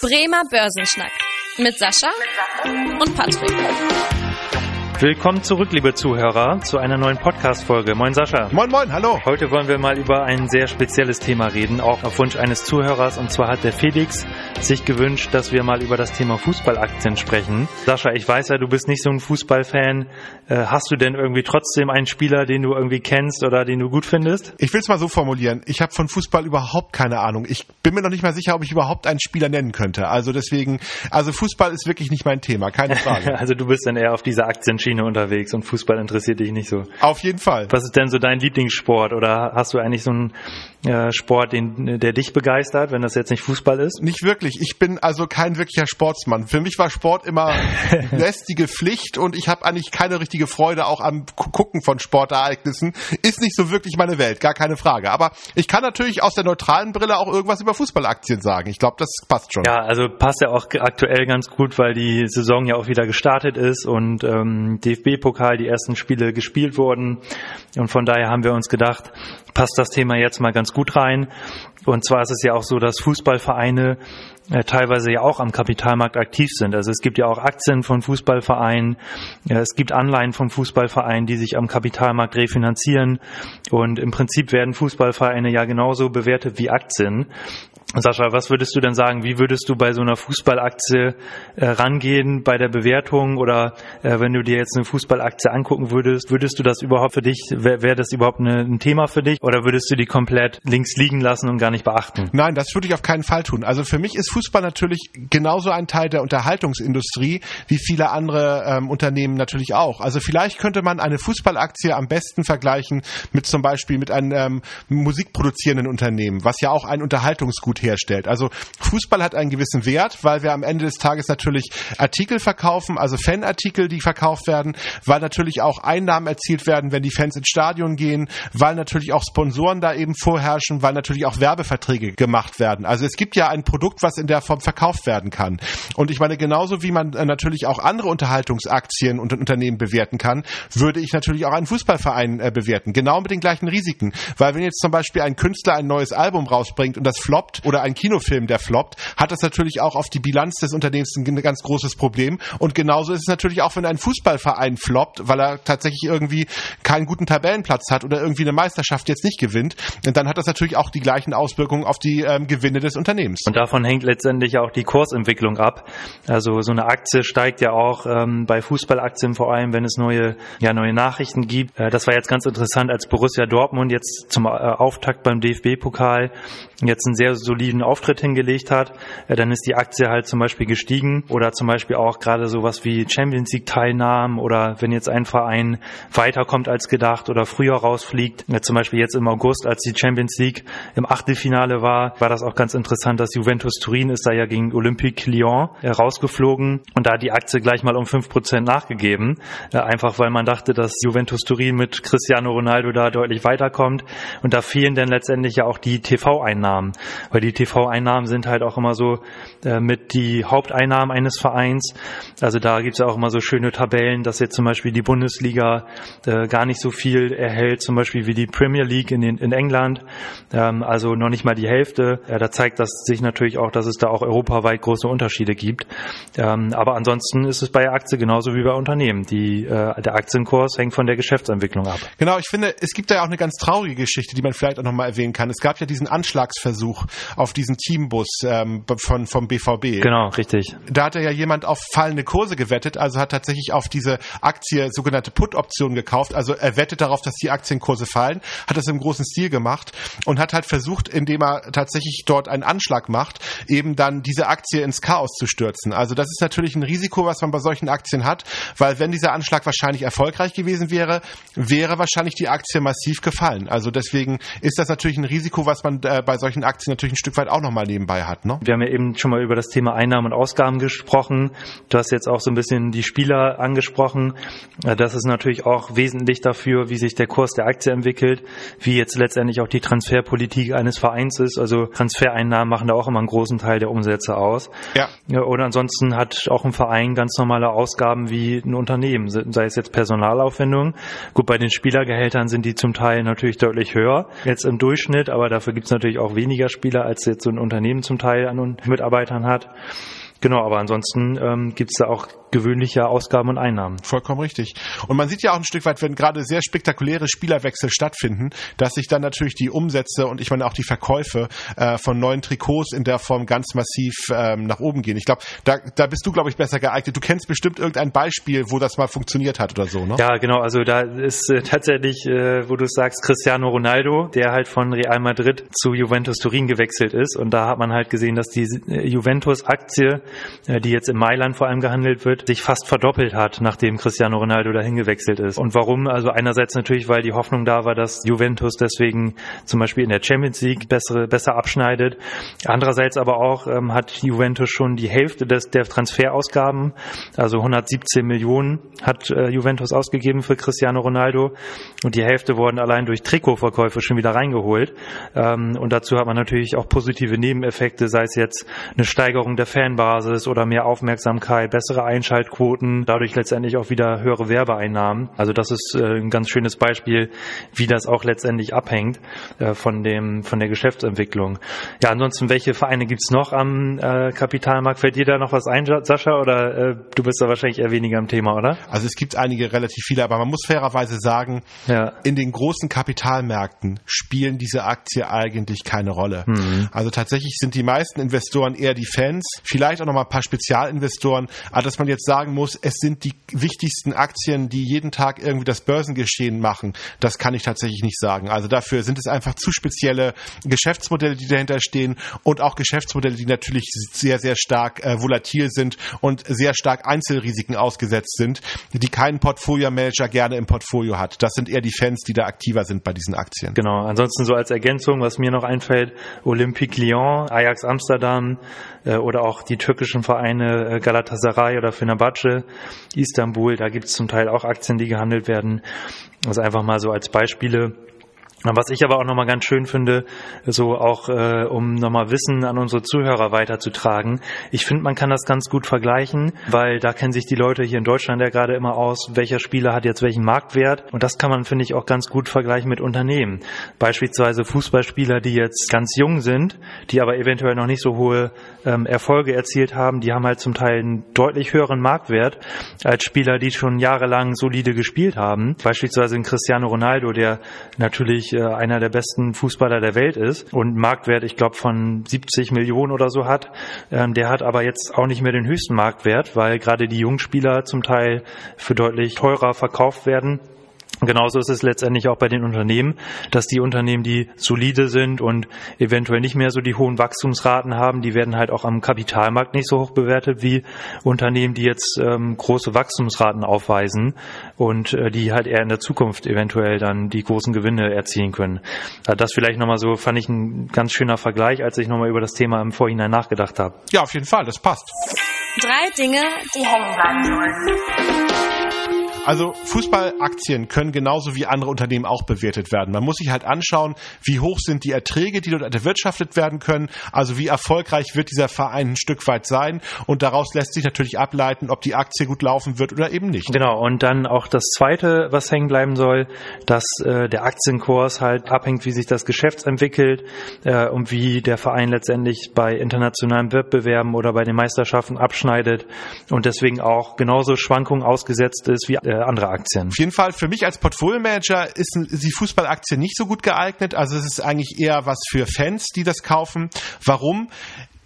Bremer Börsenschnack mit Sascha und Patrick. Willkommen zurück, liebe Zuhörer, zu einer neuen Podcast-Folge. Moin Sascha. Moin, moin, hallo. Heute wollen wir mal über ein sehr spezielles Thema reden, auch auf Wunsch eines Zuhörers. Und zwar hat der Felix sich gewünscht, dass wir mal über das Thema Fußballaktien sprechen. Sascha, ich weiß ja, du bist nicht so ein Fußballfan. Äh, hast du denn irgendwie trotzdem einen Spieler, den du irgendwie kennst oder den du gut findest? Ich will es mal so formulieren. Ich habe von Fußball überhaupt keine Ahnung. Ich bin mir noch nicht mal sicher, ob ich überhaupt einen Spieler nennen könnte. Also deswegen, also Fußball ist wirklich nicht mein Thema, keine Frage. also du bist dann eher auf dieser Aktien Schiene unterwegs und Fußball interessiert dich nicht so. Auf jeden Fall. Was ist denn so dein Lieblingssport oder hast du eigentlich so einen Sport, den, der dich begeistert, wenn das jetzt nicht Fußball ist? Nicht wirklich. Ich bin also kein wirklicher Sportsmann. Für mich war Sport immer lästige Pflicht und ich habe eigentlich keine richtige Freude auch am Gucken von Sportereignissen. Ist nicht so wirklich meine Welt, gar keine Frage. Aber ich kann natürlich aus der neutralen Brille auch irgendwas über Fußballaktien sagen. Ich glaube, das passt schon. Ja, also passt ja auch aktuell ganz gut, weil die Saison ja auch wieder gestartet ist und ähm, DFB DFB-Pokal die ersten Spiele gespielt wurden. Und von daher haben wir uns gedacht, passt das Thema jetzt mal ganz gut rein. Und zwar ist es ja auch so, dass Fußballvereine äh, teilweise ja auch am Kapitalmarkt aktiv sind. Also es gibt ja auch Aktien von Fußballvereinen, es gibt Anleihen von Fußballvereinen, die sich am Kapitalmarkt refinanzieren. Und im Prinzip werden Fußballvereine ja genauso bewertet wie Aktien. Sascha, was würdest du denn sagen? Wie würdest du bei so einer Fußballaktie äh, rangehen bei der Bewertung? Oder äh, wenn du dir jetzt eine Fußballaktie angucken würdest, würdest du das überhaupt für dich, wäre wär das überhaupt eine, ein Thema für dich? Oder würdest du die komplett links liegen lassen und gar nicht beachten? Nein, das würde ich auf keinen Fall tun. Also für mich ist Fußball natürlich genauso ein Teil der Unterhaltungsindustrie wie viele andere ähm, Unternehmen natürlich auch. Also vielleicht könnte man eine Fußballaktie am besten vergleichen mit zum Beispiel mit einem ähm, musikproduzierenden Unternehmen, was ja auch ein Unterhaltungsgut Gut herstellt. Also Fußball hat einen gewissen Wert, weil wir am Ende des Tages natürlich Artikel verkaufen, also Fanartikel, die verkauft werden, weil natürlich auch Einnahmen erzielt werden, wenn die Fans ins Stadion gehen, weil natürlich auch Sponsoren da eben vorherrschen, weil natürlich auch Werbeverträge gemacht werden. Also es gibt ja ein Produkt, was in der Form verkauft werden kann. Und ich meine, genauso wie man natürlich auch andere Unterhaltungsaktien und Unternehmen bewerten kann, würde ich natürlich auch einen Fußballverein äh, bewerten. Genau mit den gleichen Risiken. Weil wenn jetzt zum Beispiel ein Künstler ein neues Album rausbringt und das floppt oder ein Kinofilm, der floppt, hat das natürlich auch auf die Bilanz des Unternehmens ein ganz großes Problem. Und genauso ist es natürlich auch, wenn ein Fußballverein floppt, weil er tatsächlich irgendwie keinen guten Tabellenplatz hat oder irgendwie eine Meisterschaft jetzt nicht gewinnt, dann hat das natürlich auch die gleichen Auswirkungen auf die ähm, Gewinne des Unternehmens. Und davon hängt letztendlich auch die Kursentwicklung ab. Also so eine Aktie steigt ja auch ähm, bei Fußballaktien vor allem, wenn es neue, ja, neue Nachrichten gibt. Äh, das war jetzt ganz interessant, als Borussia Dortmund jetzt zum äh, Auftakt beim DFB-Pokal jetzt einen sehr soliden Auftritt hingelegt hat, äh, dann ist die Aktie halt zum Beispiel gestiegen oder zum Beispiel auch gerade sowas wie Champions League Teilnahmen oder wenn jetzt ein Verein weiterkommt als gedacht oder früher rausfliegt, äh, zum Beispiel jetzt im August, als die Champions League im Achtelfinale war, war das auch ganz interessant, dass Juventus Turin ist da ja gegen Olympique Lyon äh, rausgeflogen und da die Aktie gleich mal um fünf Prozent nachgegeben, einfach weil man dachte, dass Juventus Turin mit Cristiano Ronaldo da deutlich weiterkommt und da fehlen dann letztendlich ja auch die TV-Einnahmen, weil die TV-Einnahmen sind halt auch immer so äh, mit die Haupteinnahmen eines Vereins. Also da gibt es ja auch immer so schöne Tabellen, dass jetzt zum Beispiel die Bundesliga äh, gar nicht so viel erhält, zum Beispiel wie die Premier League in, in England. Ähm, also noch nicht mal die Hälfte. Da zeigt das sich natürlich auch, dass es da auch europaweit große Unterschiede gibt. Ähm, aber ansonsten ist es bei der Aktie genauso wie bei Unternehmen. Die, äh, der Aktienkurs hängt von der Geschäftsentwicklung ab. Genau, ich finde, es gibt da ja auch eine ganz traurige Geschichte, die man vielleicht auch nochmal erwähnen kann. Es gab ja diesen Anschlagsversuch auf diesen Teambus ähm, von, vom BVB. Genau, richtig. Da hat ja jemand auf fallende Kurse gewettet, also hat tatsächlich auf diese Aktie sogenannte Put-Option gekauft. Also er wettet darauf, dass die Aktienkurse fallen, hat das im großen Stil gemacht und hat halt versucht, indem er tatsächlich dort einen Anschlag macht, eben dann diese Aktie ins Chaos zu stürzen. Also das ist natürlich ein Risiko, was man bei solchen Aktien hat, weil wenn dieser Anschlag wahrscheinlich erfolgreich gewesen wäre, wäre wahrscheinlich die Aktie massiv gefallen. Also deswegen ist das natürlich ein Risiko, was man äh, bei solchen Aktien natürlich ein Stück weit auch nochmal nebenbei hat. Ne? Wir haben ja eben schon mal über das Thema Einnahmen und Ausgaben gesprochen. Du hast jetzt auch so ein bisschen die Spieler angesprochen. Das ist natürlich auch wesentlich dafür, wie sich der Kurs der Aktie entwickelt, wie jetzt letztendlich auch die Transferpolitik eines Vereins ist. Also Transfereinnahmen machen da auch immer einen großen Teil der Umsätze aus. Ja. Oder ansonsten hat auch ein Verein ganz normale Ausgaben wie ein Unternehmen, sei es jetzt Personalaufwendungen. Gut, bei den Spielergehältern sind die zum Teil natürlich deutlich höher, jetzt im Durchschnitt, aber dafür gibt es natürlich auch weniger Spieler, als jetzt so ein Unternehmen zum Teil an Mitarbeitern hat. Genau, aber ansonsten ähm, gibt es da auch gewöhnliche Ausgaben und Einnahmen. Vollkommen richtig. Und man sieht ja auch ein Stück weit, wenn gerade sehr spektakuläre Spielerwechsel stattfinden, dass sich dann natürlich die Umsätze und ich meine auch die Verkäufe äh, von neuen Trikots in der Form ganz massiv ähm, nach oben gehen. Ich glaube, da, da bist du, glaube ich, besser geeignet. Du kennst bestimmt irgendein Beispiel, wo das mal funktioniert hat oder so, ne? Ja, genau. Also da ist äh, tatsächlich, äh, wo du sagst, Cristiano Ronaldo, der halt von Real Madrid zu Juventus Turin gewechselt ist. Und da hat man halt gesehen, dass die äh, Juventus-Aktie, die jetzt in Mailand vor allem gehandelt wird, sich fast verdoppelt hat, nachdem Cristiano Ronaldo dahin gewechselt ist. Und warum? Also einerseits natürlich, weil die Hoffnung da war, dass Juventus deswegen zum Beispiel in der Champions League bessere, besser abschneidet. Andererseits aber auch ähm, hat Juventus schon die Hälfte des, der Transferausgaben, also 117 Millionen hat äh, Juventus ausgegeben für Cristiano Ronaldo und die Hälfte wurden allein durch Trikotverkäufe schon wieder reingeholt. Ähm, und dazu hat man natürlich auch positive Nebeneffekte, sei es jetzt eine Steigerung der Fanbasis oder mehr Aufmerksamkeit, bessere Einschaltquoten, dadurch letztendlich auch wieder höhere Werbeeinnahmen. Also das ist äh, ein ganz schönes Beispiel, wie das auch letztendlich abhängt äh, von dem von der Geschäftsentwicklung. Ja, ansonsten welche Vereine gibt's noch am äh, Kapitalmarkt? Fällt dir da noch was ein, Sascha? Oder du bist da wahrscheinlich eher weniger im Thema, oder? Also es gibt einige relativ viele, aber man muss fairerweise sagen, ja. in den großen Kapitalmärkten spielen diese Aktien eigentlich keine Rolle. Mhm. Also tatsächlich sind die meisten Investoren eher die Fans, vielleicht auch noch mal ein paar Spezialinvestoren, aber dass man jetzt sagen muss, es sind die wichtigsten Aktien, die jeden Tag irgendwie das Börsengeschehen machen, das kann ich tatsächlich nicht sagen. Also dafür sind es einfach zu spezielle Geschäftsmodelle, die dahinter stehen und auch Geschäftsmodelle, die natürlich sehr, sehr stark äh, volatil sind und sehr stark Einzelrisiken ausgesetzt sind, die kein Portfolio-Manager gerne im Portfolio hat. Das sind eher die Fans, die da aktiver sind bei diesen Aktien. Genau. Ansonsten so als Ergänzung, was mir noch einfällt, Olympique Lyon, Ajax Amsterdam äh, oder auch die türkischen Vereine äh, Galatasaray oder Fenerbahce, Istanbul, da gibt es zum Teil auch Aktien, die gehandelt werden. Also einfach mal so als Beispiele. Was ich aber auch nochmal ganz schön finde, so auch äh, um nochmal Wissen an unsere Zuhörer weiterzutragen. Ich finde, man kann das ganz gut vergleichen, weil da kennen sich die Leute hier in Deutschland ja gerade immer aus, welcher Spieler hat jetzt welchen Marktwert. Und das kann man, finde ich, auch ganz gut vergleichen mit Unternehmen. Beispielsweise Fußballspieler, die jetzt ganz jung sind, die aber eventuell noch nicht so hohe ähm, Erfolge erzielt haben, die haben halt zum Teil einen deutlich höheren Marktwert als Spieler, die schon jahrelang solide gespielt haben. Beispielsweise ein Cristiano Ronaldo, der natürlich äh, einer der besten Fußballer der Welt ist und Marktwert, ich glaube, von 70 Millionen oder so hat. Ähm, der hat aber jetzt auch nicht mehr den höchsten Marktwert, weil gerade die Jungspieler zum Teil für deutlich teurer verkauft werden. Genauso ist es letztendlich auch bei den Unternehmen, dass die Unternehmen, die solide sind und eventuell nicht mehr so die hohen Wachstumsraten haben, die werden halt auch am Kapitalmarkt nicht so hoch bewertet wie Unternehmen, die jetzt ähm, große Wachstumsraten aufweisen und äh, die halt eher in der Zukunft eventuell dann die großen Gewinne erzielen können. Also das vielleicht nochmal so, fand ich ein ganz schöner Vergleich, als ich nochmal über das Thema im Vorhinein nachgedacht habe. Ja, auf jeden Fall, das passt. Drei Dinge, die hängen bleiben sollen. Also Fußballaktien können genauso wie andere Unternehmen auch bewertet werden. Man muss sich halt anschauen, wie hoch sind die Erträge, die dort erwirtschaftet werden können. Also wie erfolgreich wird dieser Verein ein Stück weit sein. Und daraus lässt sich natürlich ableiten, ob die Aktie gut laufen wird oder eben nicht. Genau. Und dann auch das Zweite, was hängen bleiben soll, dass äh, der Aktienkurs halt abhängt, wie sich das Geschäft entwickelt äh, und wie der Verein letztendlich bei internationalen Wettbewerben oder bei den Meisterschaften abschneidet und deswegen auch genauso Schwankungen ausgesetzt ist wie äh, andere Aktien. Auf jeden Fall, für mich als Portfolio-Manager ist die Fußballaktie nicht so gut geeignet. Also es ist eigentlich eher was für Fans, die das kaufen. Warum?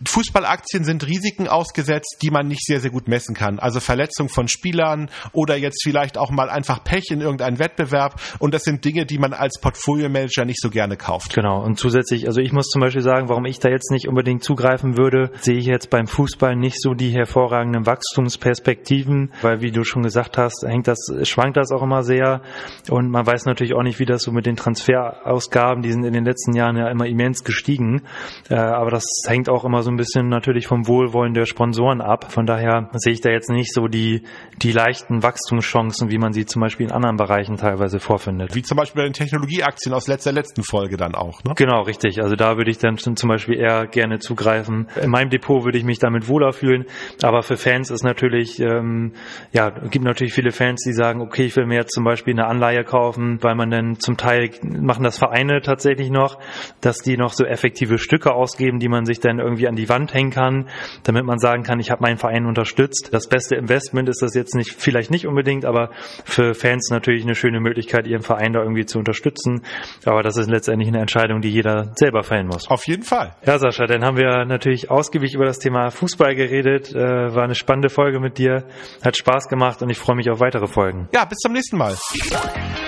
Fußballaktien sind Risiken ausgesetzt, die man nicht sehr, sehr gut messen kann. Also Verletzung von Spielern oder jetzt vielleicht auch mal einfach Pech in irgendeinem Wettbewerb. Und das sind Dinge, die man als Portfolio-Manager nicht so gerne kauft. Genau. Und zusätzlich, also ich muss zum Beispiel sagen, warum ich da jetzt nicht unbedingt zugreifen würde, sehe ich jetzt beim Fußball nicht so die hervorragenden Wachstumsperspektiven, weil wie du schon gesagt hast, hängt das, schwankt das auch immer sehr. Und man weiß natürlich auch nicht, wie das so mit den Transferausgaben, die sind in den letzten Jahren ja immer immens gestiegen. Äh, aber das hängt auch immer so ein bisschen natürlich vom Wohlwollen der Sponsoren ab. Von daher sehe ich da jetzt nicht so die, die leichten Wachstumschancen, wie man sie zum Beispiel in anderen Bereichen teilweise vorfindet. Wie zum Beispiel bei den Technologieaktien aus letzter letzten Folge dann auch, ne? Genau, richtig. Also da würde ich dann zum Beispiel eher gerne zugreifen. In meinem Depot würde ich mich damit wohler fühlen. Aber für Fans ist natürlich, ähm, ja, gibt natürlich viele Fans, die sagen, okay, ich will mir jetzt zum Beispiel eine Anleihe kaufen, weil man dann zum Teil machen das Vereine tatsächlich noch, dass die noch so effektive Stücke ausgeben, die man sich dann irgendwie an die Wand hängen kann, damit man sagen kann, ich habe meinen Verein unterstützt. Das beste Investment ist das jetzt nicht, vielleicht nicht unbedingt, aber für Fans natürlich eine schöne Möglichkeit, ihren Verein da irgendwie zu unterstützen. Aber das ist letztendlich eine Entscheidung, die jeder selber fällen muss. Auf jeden Fall. Ja, Sascha, dann haben wir natürlich ausgiebig über das Thema Fußball geredet. Äh, war eine spannende Folge mit dir. Hat Spaß gemacht und ich freue mich auf weitere Folgen. Ja, bis zum nächsten Mal.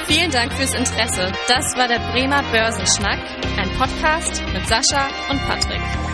Vielen Dank fürs Interesse. Das war der Bremer Börsenschnack, ein Podcast mit Sascha und Patrick.